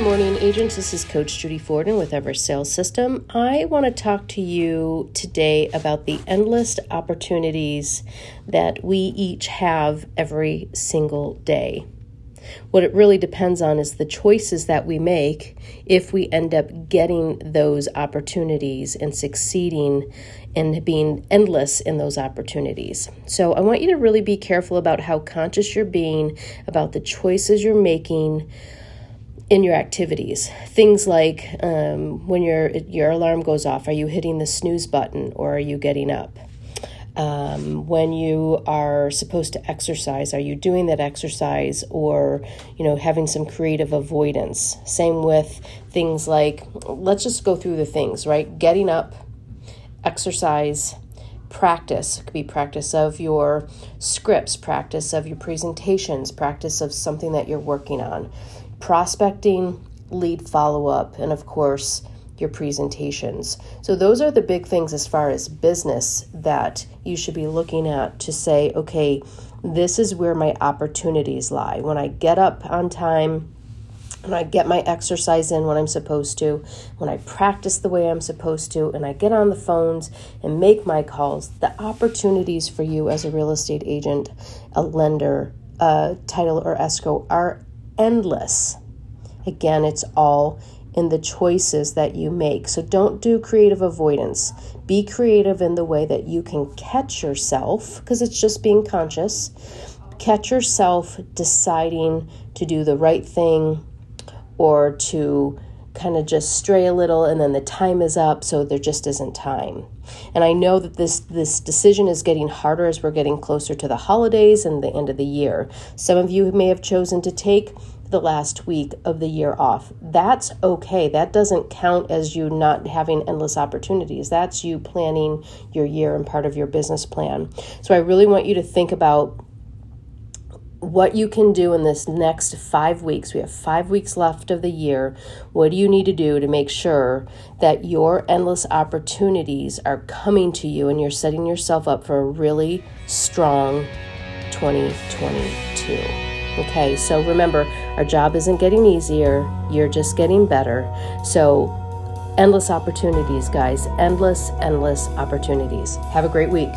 agents. This is Coach Judy Forden with Ever Sales System. I want to talk to you today about the endless opportunities that we each have every single day. What it really depends on is the choices that we make if we end up getting those opportunities and succeeding and being endless in those opportunities. So, I want you to really be careful about how conscious you're being about the choices you're making in your activities. Things like um, when your your alarm goes off, are you hitting the snooze button or are you getting up? Um, when you are supposed to exercise, are you doing that exercise or you know having some creative avoidance? Same with things like let's just go through the things right. Getting up, exercise, practice. It could be practice of your scripts, practice of your presentations, practice of something that you're working on prospecting, lead follow up, and of course, your presentations. So, those are the big things as far as business that you should be looking at to say, okay, this is where my opportunities lie. When I get up on time, when I get my exercise in when I'm supposed to, when I practice the way I'm supposed to, and I get on the phones and make my calls, the opportunities for you as a real estate agent, a lender, a title or escrow are endless. Again, it's all in the choices that you make. So don't do creative avoidance. Be creative in the way that you can catch yourself, because it's just being conscious. Catch yourself deciding to do the right thing or to kind of just stray a little and then the time is up so there just isn't time. And i know that this this decision is getting harder as we're getting closer to the holidays and the end of the year. Some of you may have chosen to take the last week of the year off. That's okay. That doesn't count as you not having endless opportunities. That's you planning your year and part of your business plan. So i really want you to think about what you can do in this next five weeks. We have five weeks left of the year. What do you need to do to make sure that your endless opportunities are coming to you and you're setting yourself up for a really strong 2022? Okay, so remember, our job isn't getting easier, you're just getting better. So, endless opportunities, guys. Endless, endless opportunities. Have a great week.